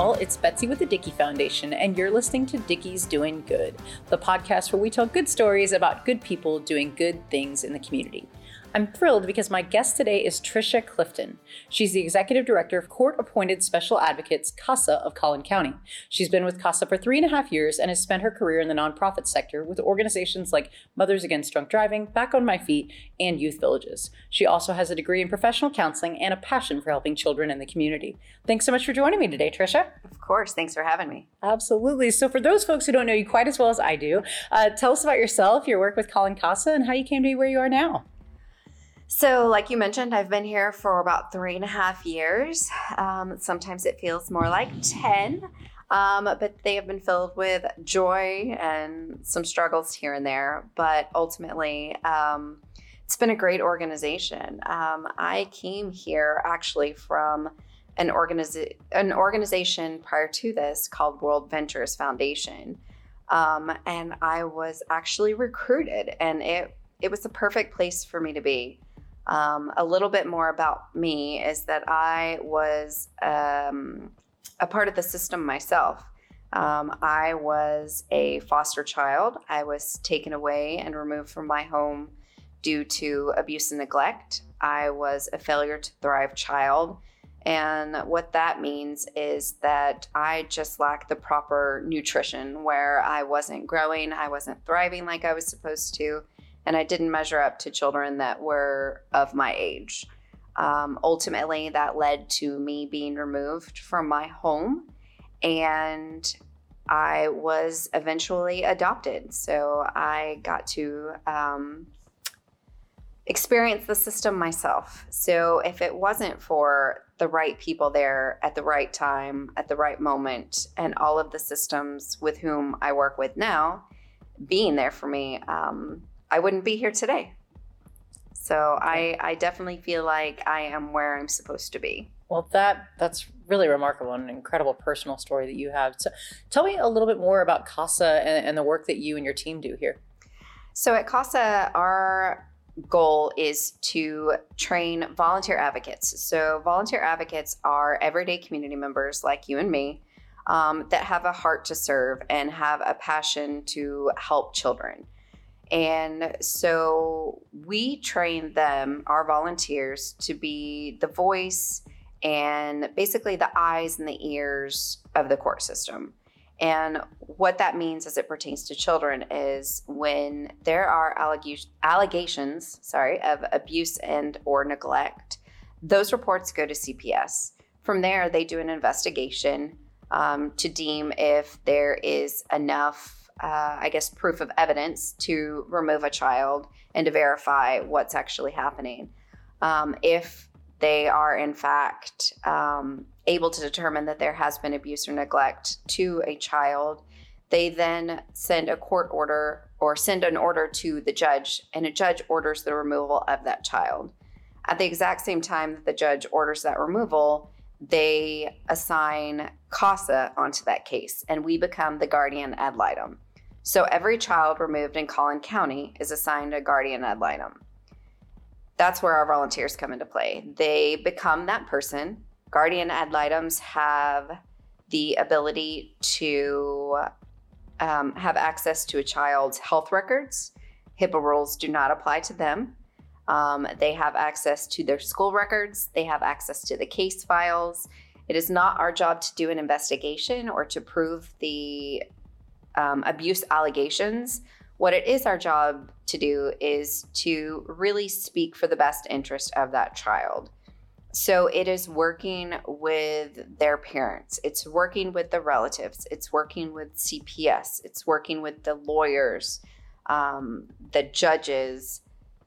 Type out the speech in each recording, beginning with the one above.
y'all. It's Betsy with the Dickey Foundation, and you're listening to Dickey's Doing Good, the podcast where we tell good stories about good people doing good things in the community. I'm thrilled because my guest today is Tricia Clifton. She's the executive director of court appointed special advocates CASA of Collin County. She's been with CASA for three and a half years and has spent her career in the nonprofit sector with organizations like Mothers Against Drunk Driving, Back on My Feet, and Youth Villages. She also has a degree in professional counseling and a passion for helping children in the community. Thanks so much for joining me today, Tricia. Of course. Thanks for having me. Absolutely. So, for those folks who don't know you quite as well as I do, uh, tell us about yourself, your work with Collin CASA, and how you came to be where you are now. So, like you mentioned, I've been here for about three and a half years. Um, sometimes it feels more like 10, um, but they have been filled with joy and some struggles here and there. But ultimately, um, it's been a great organization. Um, I came here actually from an, organiza- an organization prior to this called World Ventures Foundation. Um, and I was actually recruited, and it, it was the perfect place for me to be. Um, a little bit more about me is that I was um, a part of the system myself. Um, I was a foster child. I was taken away and removed from my home due to abuse and neglect. I was a failure to thrive child. And what that means is that I just lacked the proper nutrition where I wasn't growing, I wasn't thriving like I was supposed to and I didn't measure up to children that were of my age. Um, ultimately, that led to me being removed from my home, and I was eventually adopted. So I got to um, experience the system myself. So if it wasn't for the right people there at the right time, at the right moment, and all of the systems with whom I work with now being there for me, um, I wouldn't be here today. So I, I definitely feel like I am where I'm supposed to be. Well, that that's really remarkable and an incredible personal story that you have. So, tell me a little bit more about CASA and, and the work that you and your team do here. So, at CASA, our goal is to train volunteer advocates. So, volunteer advocates are everyday community members like you and me um, that have a heart to serve and have a passion to help children. And so we train them, our volunteers, to be the voice and basically the eyes and the ears of the court system. And what that means as it pertains to children is when there are alleg- allegations, sorry, of abuse and or neglect, those reports go to CPS. From there, they do an investigation um, to deem if there is enough uh, I guess, proof of evidence to remove a child and to verify what's actually happening. Um, if they are, in fact, um, able to determine that there has been abuse or neglect to a child, they then send a court order or send an order to the judge, and a judge orders the removal of that child. At the exact same time that the judge orders that removal, they assign CASA onto that case, and we become the guardian ad litem. So every child removed in Collin County is assigned a guardian ad litem. That's where our volunteers come into play. They become that person. Guardian ad litems have the ability to um, have access to a child's health records. HIPAA rules do not apply to them. Um, they have access to their school records, they have access to the case files. It is not our job to do an investigation or to prove the um, abuse allegations, what it is our job to do is to really speak for the best interest of that child. So it is working with their parents, it's working with the relatives, it's working with CPS, it's working with the lawyers, um, the judges,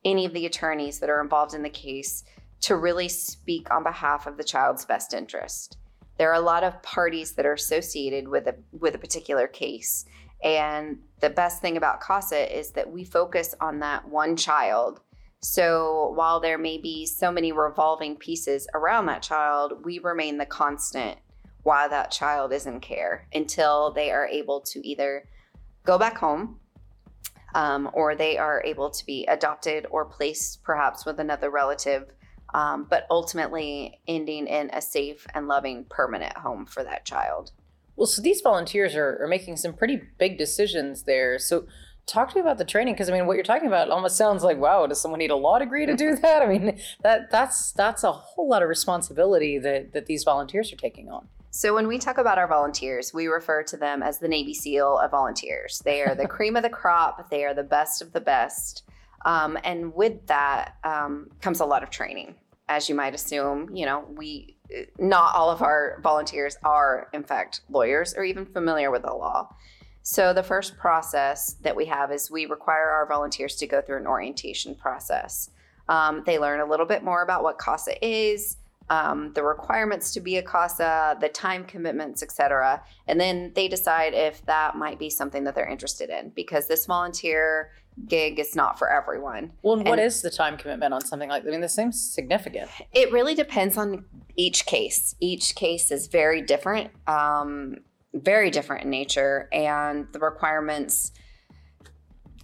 any of the attorneys that are involved in the case to really speak on behalf of the child's best interest there are a lot of parties that are associated with a with a particular case. And the best thing about casa is that we focus on that one child. So while there may be so many revolving pieces around that child we remain the constant while that child is in care until they are able to either go back home um, or they are able to be adopted or placed perhaps with another relative um, but ultimately ending in a safe and loving permanent home for that child. Well, so these volunteers are, are making some pretty big decisions there. So, talk to me about the training because I mean, what you're talking about almost sounds like, wow, does someone need a law degree to do that? I mean, that that's that's a whole lot of responsibility that that these volunteers are taking on. So when we talk about our volunteers, we refer to them as the Navy SEAL of volunteers. They are the cream of the crop. They are the best of the best. Um, and with that um, comes a lot of training, as you might assume. You know, we not all of our volunteers are, in fact, lawyers or even familiar with the law. So, the first process that we have is we require our volunteers to go through an orientation process. Um, they learn a little bit more about what CASA is, um, the requirements to be a CASA, the time commitments, etc. And then they decide if that might be something that they're interested in because this volunteer gig is not for everyone. Well, and what is the time commitment on something like? I mean, this seems significant. It really depends on each case. Each case is very different, um, very different in nature, and the requirements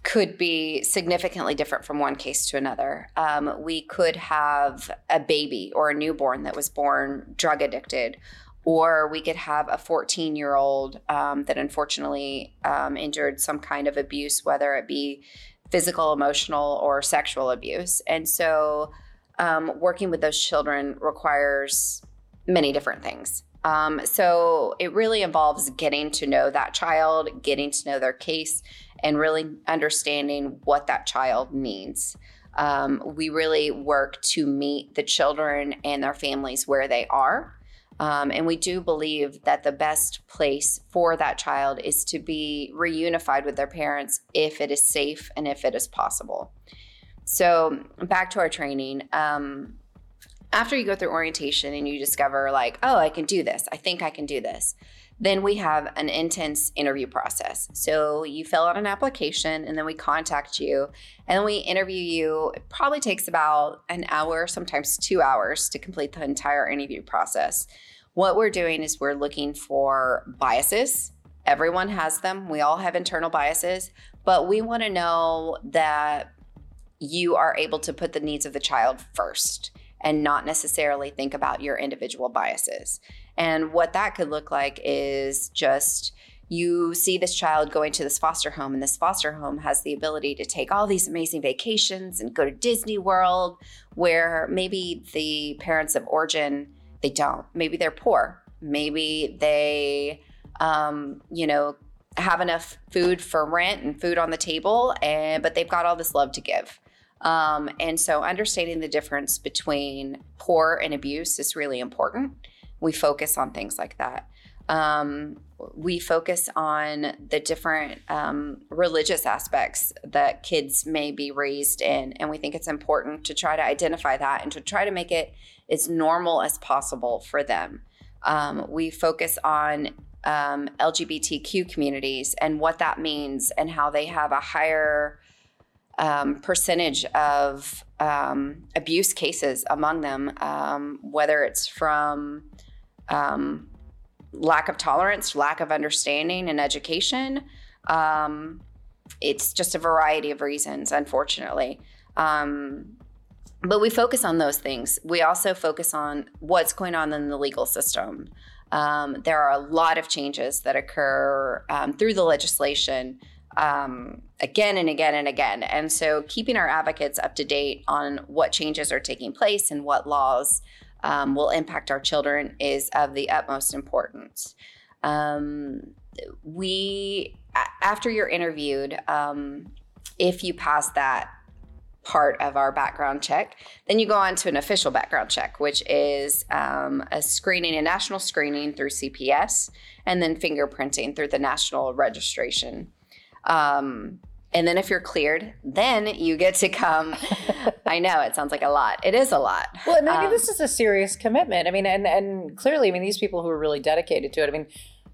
could be significantly different from one case to another. Um, we could have a baby or a newborn that was born drug addicted, or we could have a 14 year old um, that unfortunately um, endured some kind of abuse, whether it be physical, emotional, or sexual abuse. And so, um, working with those children requires many different things. Um, so, it really involves getting to know that child, getting to know their case, and really understanding what that child needs. Um, we really work to meet the children and their families where they are. Um, and we do believe that the best place for that child is to be reunified with their parents if it is safe and if it is possible. So, back to our training. Um, after you go through orientation and you discover, like, oh, I can do this, I think I can do this, then we have an intense interview process. So, you fill out an application and then we contact you and then we interview you. It probably takes about an hour, sometimes two hours to complete the entire interview process. What we're doing is we're looking for biases. Everyone has them. We all have internal biases, but we want to know that you are able to put the needs of the child first and not necessarily think about your individual biases. And what that could look like is just you see this child going to this foster home, and this foster home has the ability to take all these amazing vacations and go to Disney World, where maybe the parents of origin they don't. Maybe they're poor. Maybe they, um, you know, have enough food for rent and food on the table, and but they've got all this love to give. Um, and so, understanding the difference between poor and abuse is really important. We focus on things like that. Um, we focus on the different um, religious aspects that kids may be raised in. And we think it's important to try to identify that and to try to make it as normal as possible for them. Um, we focus on um, LGBTQ communities and what that means and how they have a higher um, percentage of um, abuse cases among them, whether it's from um, lack of tolerance, lack of understanding and education. Um, it's just a variety of reasons, unfortunately. Um, but we focus on those things. We also focus on what's going on in the legal system. Um, there are a lot of changes that occur um, through the legislation um, again and again and again. And so, keeping our advocates up to date on what changes are taking place and what laws um, will impact our children is of the utmost importance. Um, we, after you're interviewed, um, if you pass that part of our background check, then you go on to an official background check, which is um, a screening, a national screening through CPS, and then fingerprinting through the national registration. Um, and then if you're cleared, then you get to come. I know it sounds like a lot. It is a lot. Well, mean, um, this is a serious commitment. I mean, and and clearly, I mean, these people who are really dedicated to it. I mean,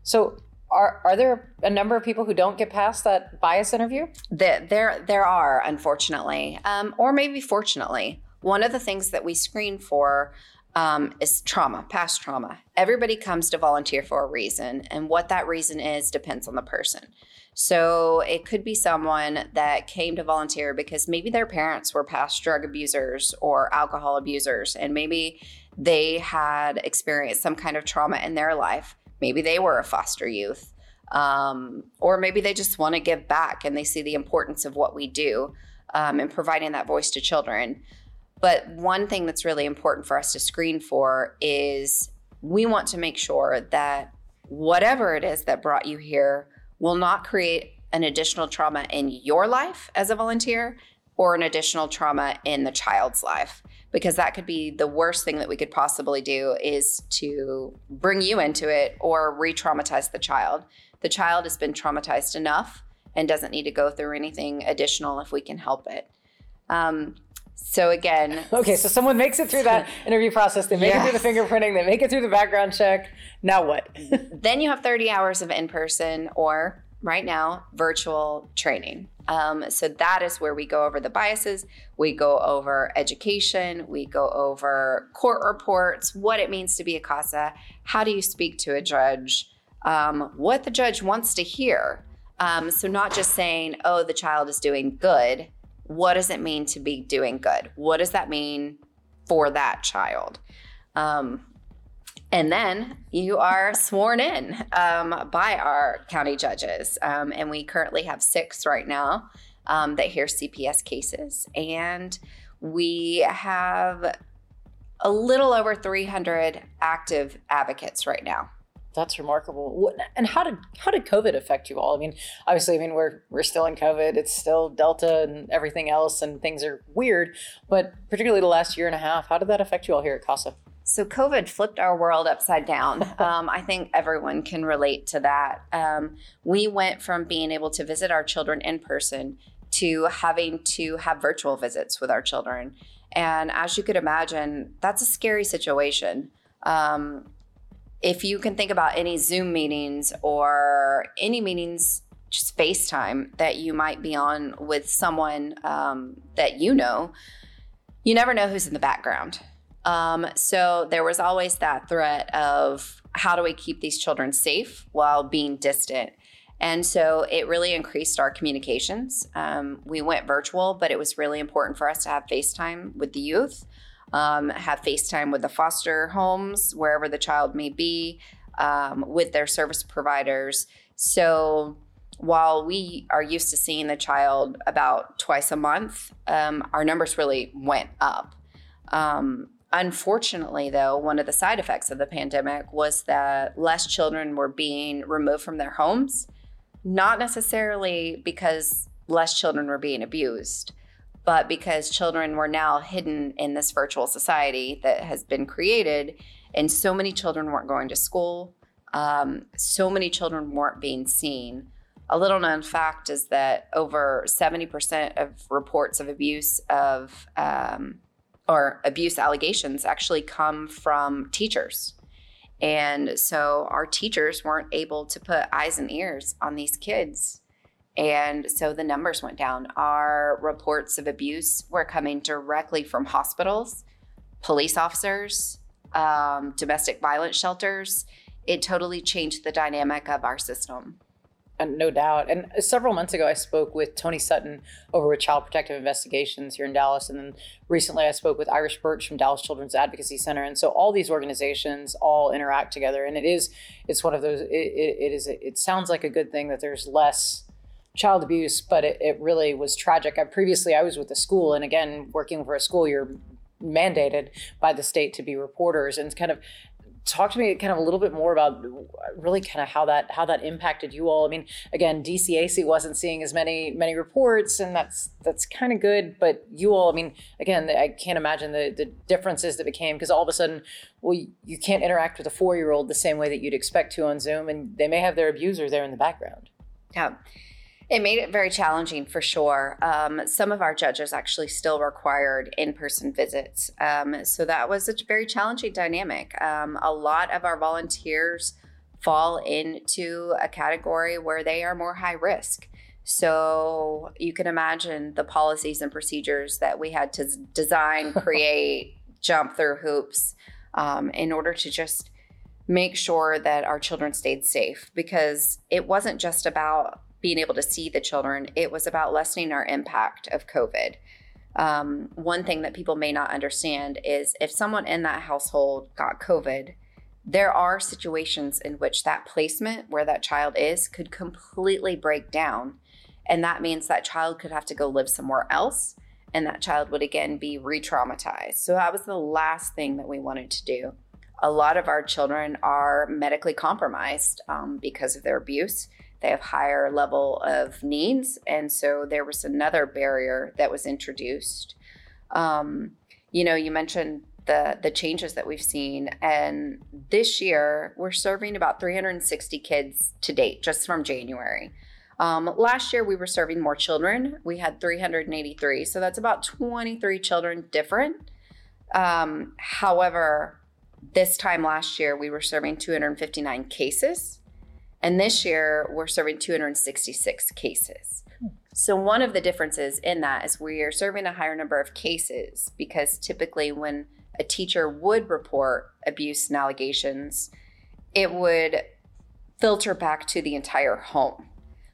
so are are there a number of people who don't get past that bias interview? There there, there are, unfortunately, um, or maybe fortunately. One of the things that we screen for um, is trauma, past trauma. Everybody comes to volunteer for a reason, and what that reason is depends on the person. So it could be someone that came to volunteer because maybe their parents were past drug abusers or alcohol abusers, and maybe they had experienced some kind of trauma in their life. Maybe they were a foster youth, um, or maybe they just want to give back and they see the importance of what we do um, providing that voice to children. But one thing that's really important for us to screen for is we want to make sure that whatever it is that brought you here will not create an additional trauma in your life as a volunteer or an additional trauma in the child's life. Because that could be the worst thing that we could possibly do is to bring you into it or re-traumatize the child. The child has been traumatized enough and doesn't need to go through anything additional if we can help it. Um, so again, okay, so someone makes it through that interview process. They make yes. it through the fingerprinting. They make it through the background check. Now what? then you have 30 hours of in person or right now virtual training. Um, so that is where we go over the biases. We go over education. We go over court reports, what it means to be a CASA, how do you speak to a judge, um, what the judge wants to hear. Um, so not just saying, oh, the child is doing good what does it mean to be doing good? What does that mean for that child? Um, and then you are sworn in um, by our county judges. Um, and we currently have six right now um, that hear CPS cases. And we have a little over 300 active advocates right now. That's remarkable. And how did how did COVID affect you all? I mean, obviously, I mean we're we're still in COVID. It's still Delta and everything else, and things are weird. But particularly the last year and a half, how did that affect you all here at CASA? So COVID flipped our world upside down. Um, I think everyone can relate to that. Um, we went from being able to visit our children in person to having to have virtual visits with our children. And as you could imagine, that's a scary situation. Um, if you can think about any Zoom meetings or any meetings, just FaceTime that you might be on with someone um, that you know, you never know who's in the background. Um, so there was always that threat of how do we keep these children safe while being distant? And so it really increased our communications. Um, we went virtual, but it was really important for us to have FaceTime with the youth um, have FaceTime with the foster homes, wherever the child may be, um, with their service providers. So while we are used to seeing the child about twice a month, um, our numbers really went up. Um, unfortunately, though, one of the side effects of the pandemic was that less children were being removed from their homes, not necessarily because less children were being abused but because children were now hidden in this virtual society that has been created, and so many children weren't going to school, um, so many children weren't being seen. A little known fact is that over 70% of reports of abuse of um, or abuse allegations actually come from teachers. And so our teachers weren't able to put eyes and ears on these kids and so the numbers went down. Our reports of abuse were coming directly from hospitals, police officers, um, domestic violence shelters. It totally changed the dynamic of our system. And no doubt. And several months ago, I spoke with Tony Sutton over with Child Protective Investigations here in Dallas. And then recently, I spoke with Irish Birch from Dallas Children's Advocacy Center. And so all these organizations all interact together. And it is, it's one of those, it, it, it is, it sounds like a good thing that there's less child abuse, but it, it really was tragic. I previously I was with a school, and again, working for a school, you're mandated by the state to be reporters, and kind of talk to me kind of a little bit more about really kind of how that how that impacted you all. I mean, again, DCAC wasn't seeing as many many reports, and that's that's kind of good. But you all, I mean, again, I can't imagine the the differences that became because all of a sudden, well, you can't interact with a four year old the same way that you'd expect to on Zoom, and they may have their abuser there in the background. Yeah. It made it very challenging for sure. Um, some of our judges actually still required in person visits. Um, so that was a very challenging dynamic. Um, a lot of our volunteers fall into a category where they are more high risk. So you can imagine the policies and procedures that we had to design, create, jump through hoops. um, in order to just make sure that our children stayed safe because it wasn't just about being able to see the children, it was about lessening our impact of COVID. Um, one thing that people may not understand is if someone in that household got COVID, there are situations in which that placement where that child is could completely break down. And that means that child could have to go live somewhere else and that child would again be re traumatized. So that was the last thing that we wanted to do. A lot of our children are medically compromised um, because of their abuse. They have higher level of needs, and so there was another barrier that was introduced. Um, you know, you mentioned the the changes that we've seen, and this year we're serving about 360 kids to date, just from January. Um, last year we were serving more children. We had 383, so that's about 23 children different. Um, however, this time last year we were serving 259 cases, and this year we're serving 266 cases. Hmm. So one of the differences in that is we are serving a higher number of cases because typically when a teacher would report abuse and allegations, it would filter back to the entire home.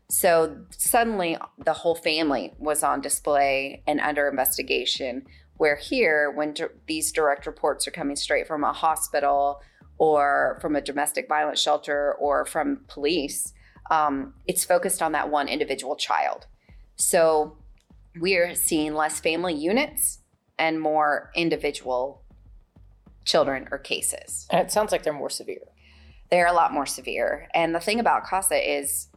So suddenly the whole family was on display and under investigation. Where here, when d- these direct reports are coming straight from a hospital or from a domestic violence shelter or from police, um, it's focused on that one individual child. So we are seeing less family units and more individual children or cases. And it sounds like they're more severe. They're a lot more severe. And the thing about CASA is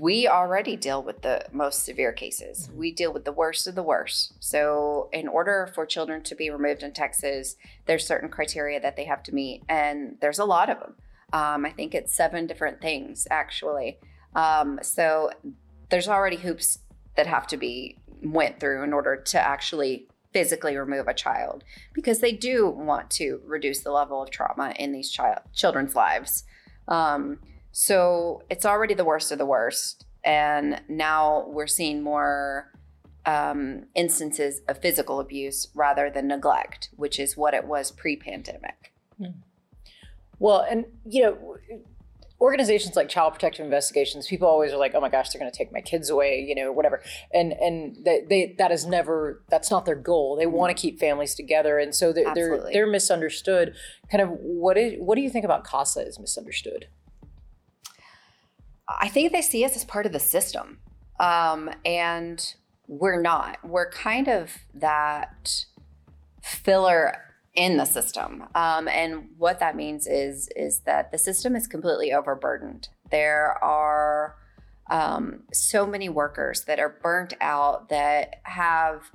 we already deal with the most severe cases. Mm-hmm. We deal with the worst of the worst. So, in order for children to be removed in Texas, there's certain criteria that they have to meet, and there's a lot of them. Um, I think it's seven different things actually. Um, so, there's already hoops that have to be went through in order to actually physically remove a child because they do want to reduce the level of trauma in these child children's lives. Um, so it's already the worst of the worst. And now we're seeing more um, instances of physical abuse rather than neglect, which is what it was pre pandemic. Hmm. Well, and, you know, organizations like child protective investigations people always are like oh my gosh they're going to take my kids away you know whatever and and they, they that is never that's not their goal they want to keep families together and so they're, they're they're misunderstood kind of what is what do you think about casa is misunderstood I think they see us as part of the system. Um, and we're not. We're kind of that filler in the system. Um, and what that means is is that the system is completely overburdened. There are um, so many workers that are burnt out that have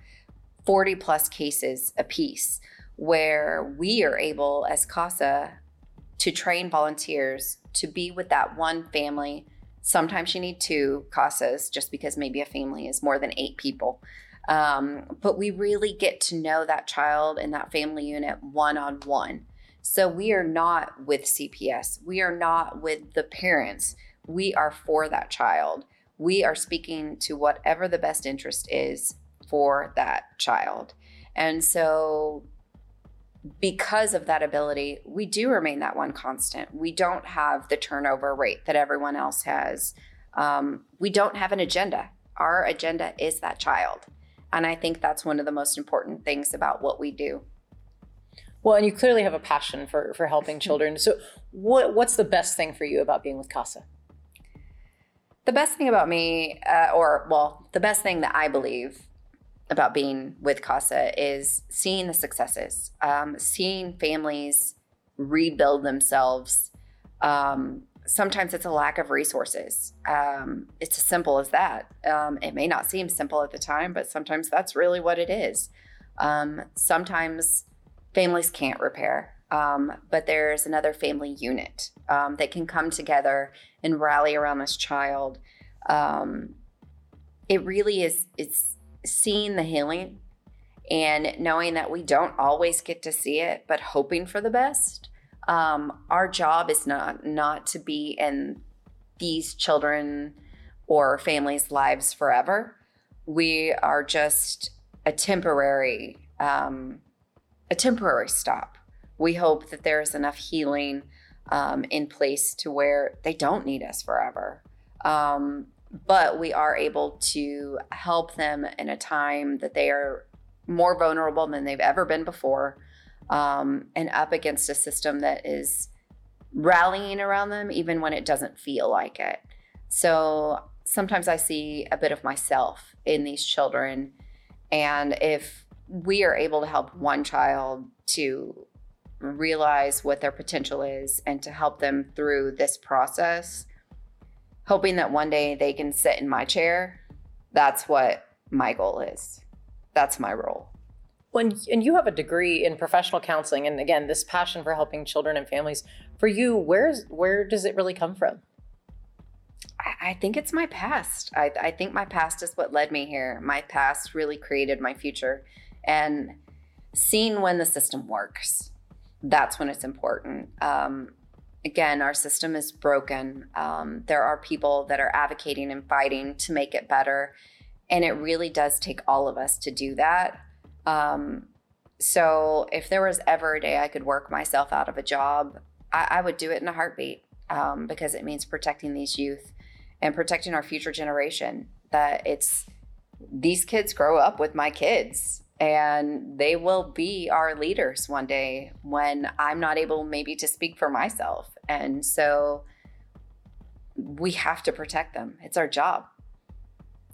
40 plus cases apiece where we are able as CASA to train volunteers to be with that one family Sometimes you need two CASAs just because maybe a family is more than eight people. Um, but we really get to know that child and that family unit one on one. So we are not with CPS, we are not with the parents. We are for that child. We are speaking to whatever the best interest is for that child. And so because of that ability, we do remain that one constant. We don't have the turnover rate that everyone else has. Um, we don't have an agenda. Our agenda is that child. And I think that's one of the most important things about what we do. Well, and you clearly have a passion for, for helping children. So, what, what's the best thing for you about being with CASA? The best thing about me, uh, or well, the best thing that I believe about being with CASA is seeing the successes, um, seeing families rebuild themselves. Um, sometimes it's a lack of resources. Um, it's as simple as that. Um, it may not seem simple at the time, but sometimes that's really what it is. Um, sometimes families can't repair, um, but there's another family unit that can come together and rally around this child. it really is. It's seeing the healing and knowing that we don't always get to see it, but hoping for the best. Um, our job is not not to be in these children or families' lives forever. We are just a temporary um, a temporary stop we hope that there is enough healing um, in place to where they don't need us forever. Um, but we are able to help them in a time that they are more vulnerable than they've ever been before um, and up against a system that is rallying around them even when it doesn't feel like it. So sometimes I see a bit of myself in these children. And if we are able to help one child to realize what their potential is and to help them through this process, hoping that one day they can sit in my chair, that's what my goal is. That's my role. When and you have a degree in professional counseling, and again, this passion for helping children and families. For you, where's where does it really come from? I, I think it's my past. I, I think my past is what led me here. My past really created my future, and seeing when the system works, that's when it's important. Um, again, our system is broken. Um, there are people that are advocating and fighting to make it better. And it really does take all of us to do that. Um, so if there was ever a day I could work myself out of a job, I, I would do it in a heartbeat um, because it means protecting these youth and protecting our future generation. That it's these kids grow up with my kids and they will be our leaders one day when I'm not able maybe to speak for myself. And so we have to protect them. It's our job.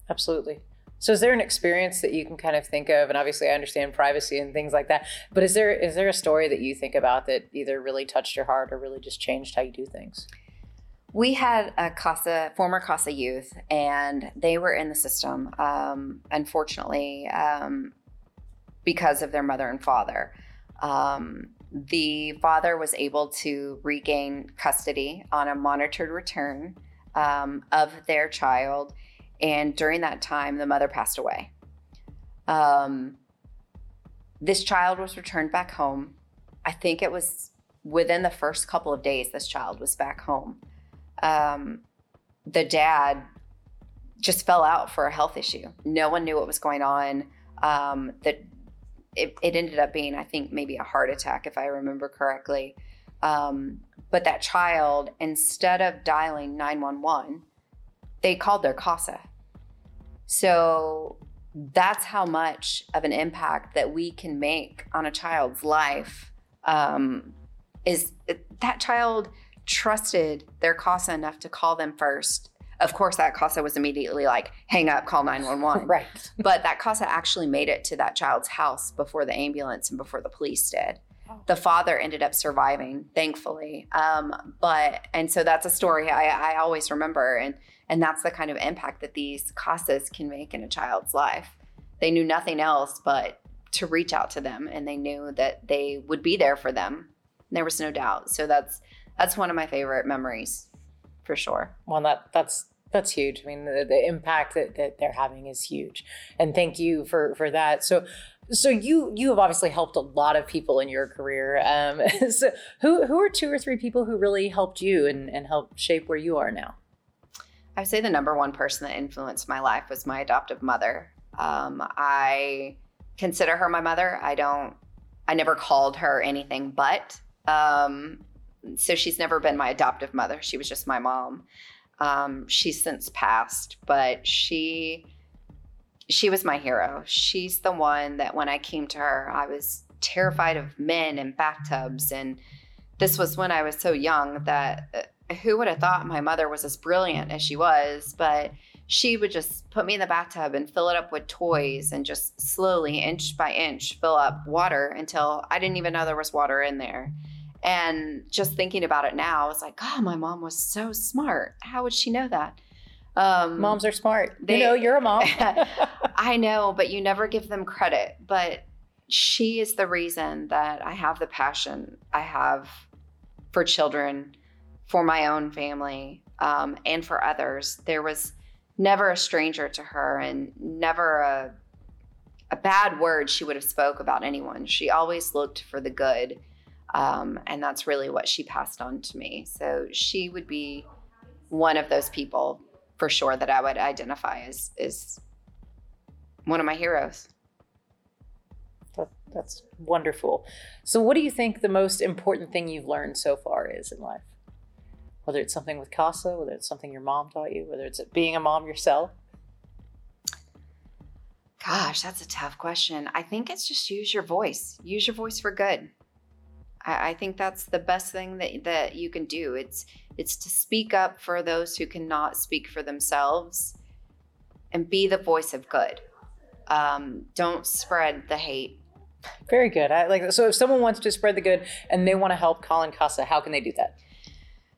Absolutely. So is there an experience that you can kind of think of and obviously I understand privacy and things like that, but is there is there a story that you think about that either really touched your heart or really just changed how you do things? We had a CASA, former CASA youth, and they were in the system. Um, unfortunately, um, because of their mother and father. Um, the father was able to regain custody on a monitored return um, of their child. And during that time, the mother passed away. Um, this child was returned back home. I think it was within the first couple of days, this child was back home. Um, the dad just fell out for a health issue. No one knew what was going on. Um, the it, it ended up being, I think, maybe a heart attack, if I remember correctly. Um, but that child, instead of dialing 911, they called their CASA. So that's how much of an impact that we can make on a child's life. Um, is that child trusted their CASA enough to call them first of course, that CASA was immediately like, hang up, call 911. right. But that CASA actually made it to that child's house before the ambulance and before the police did. Oh. The father ended up surviving, thankfully. Um, but, and so that's a story I, I always remember. And, and that's the kind of impact that these CASAs can make in a child's life. They knew nothing else but to reach out to them and they knew that they would be there for them. There was no doubt. So that's, that's one of my favorite memories for sure. Well, that that's that's huge. I mean, the, the impact that, that they're having is huge, and thank you for for that. So, so you you have obviously helped a lot of people in your career. Um, so, who who are two or three people who really helped you and and helped shape where you are now? I would say the number one person that influenced my life was my adoptive mother. Um, I consider her my mother. I don't. I never called her anything but. Um, so she's never been my adoptive mother. She was just my mom. Um, she's since passed, but she she was my hero. She's the one that when I came to her, I was terrified of men and bathtubs. And this was when I was so young that uh, who would have thought my mother was as brilliant as she was? But she would just put me in the bathtub and fill it up with toys and just slowly, inch by inch, fill up water until I didn't even know there was water in there. And just thinking about it now, it's like, oh, my mom was so smart. How would she know that? Um, Moms are smart. They, you know, you're a mom. I know, but you never give them credit. But she is the reason that I have the passion I have for children, for my own family, um, and for others. There was never a stranger to her, and never a a bad word she would have spoke about anyone. She always looked for the good um, and that's really what she passed on to me. So she would be one of those people for sure that I would identify as is one of my heroes. That, that's wonderful. So, what do you think the most important thing you've learned so far is in life? Whether it's something with CASA, whether it's something your mom taught you, whether it's being a mom yourself? Gosh, that's a tough question. I think it's just use your voice. Use your voice for good. I, I think that's the best thing that that you can do. It's it's to speak up for those who cannot speak for themselves, and be the voice of good. Um, don't spread the hate. Very good. I like that. So, if someone wants to spread the good and they want to help Collin Casa, how can they do that?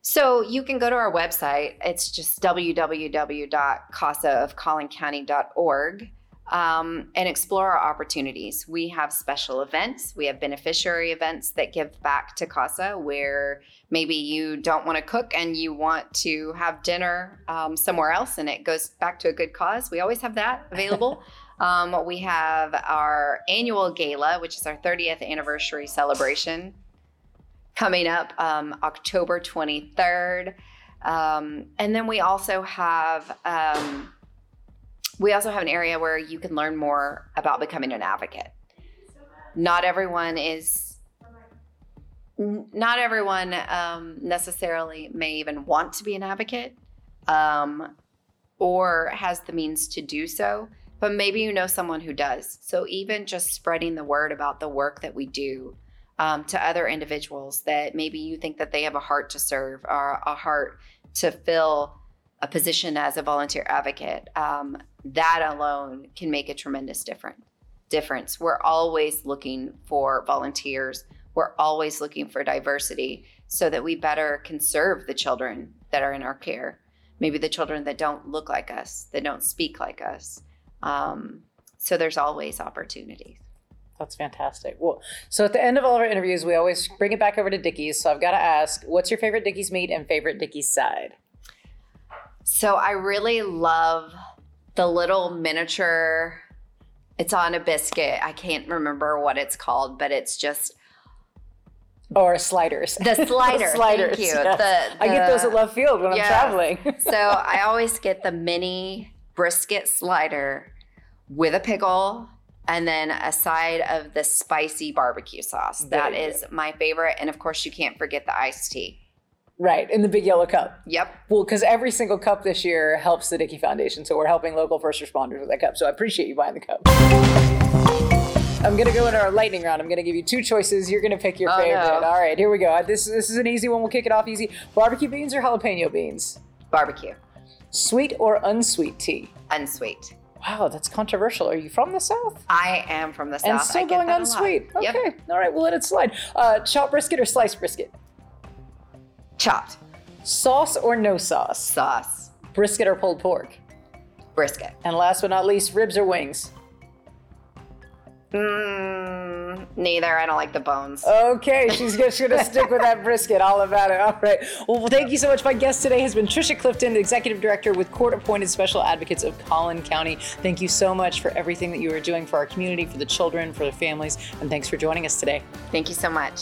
So you can go to our website. It's just www.casaofcollincounty.org um, and explore our opportunities. We have special events, we have beneficiary events that give back to CASA where maybe you don't want to cook and you want to have dinner um, somewhere else and it goes back to a good cause. We always have that available. um, we have our annual gala, which is our 30th anniversary celebration coming up um, October 23rd. Um, and then we also have um, we also have an area where you can learn more about becoming an advocate. Not everyone is, not everyone um, necessarily may even want to be an advocate um, or has the means to do so, but maybe you know someone who does. So even just spreading the word about the work that we do um, to other individuals that maybe you think that they have a heart to serve or a heart to fill a position as a volunteer advocate, um, that alone can make a tremendous difference. Difference. We're always looking for volunteers. We're always looking for diversity so that we better can serve the children that are in our care. Maybe the children that don't look like us, that don't speak like us. Um, so there's always opportunities. That's fantastic. Well, so at the end of all of our interviews, we always bring it back over to Dickey's. So I've got to ask, what's your favorite Dickey's meat and favorite Dickey's side? So I really love the little miniature. It's on a biscuit. I can't remember what it's called, but it's just or sliders. The slider. sliders. Thank you. Yes. The, the, I get those at Love Field when yes. I'm traveling. so I always get the mini brisket slider with a pickle and then a side of the spicy barbecue sauce. That is my favorite. And of course, you can't forget the iced tea. Right, in the big yellow cup. Yep. Well, because every single cup this year helps the Dickey Foundation. So we're helping local first responders with that cup. So I appreciate you buying the cup. I'm gonna go into our lightning round. I'm gonna give you two choices. You're gonna pick your oh, favorite. No. All right, here we go. This this is an easy one. We'll kick it off easy. Barbecue beans or jalapeno beans? Barbecue. Sweet or unsweet tea? Unsweet. Wow, that's controversial. Are you from the South? I am from the South. And still going unsweet. Okay. Yep. All right, we'll let it slide. Uh, chopped brisket or sliced brisket? Chopped. Sauce or no sauce? Sauce. Brisket or pulled pork? Brisket. And last but not least, ribs or wings? Mm, neither. I don't like the bones. Okay, she's just going to stick with that brisket. All about it. All right. Well, thank you so much. My guest today has been Tricia Clifton, Executive Director with Court Appointed Special Advocates of Collin County. Thank you so much for everything that you are doing for our community, for the children, for the families, and thanks for joining us today. Thank you so much.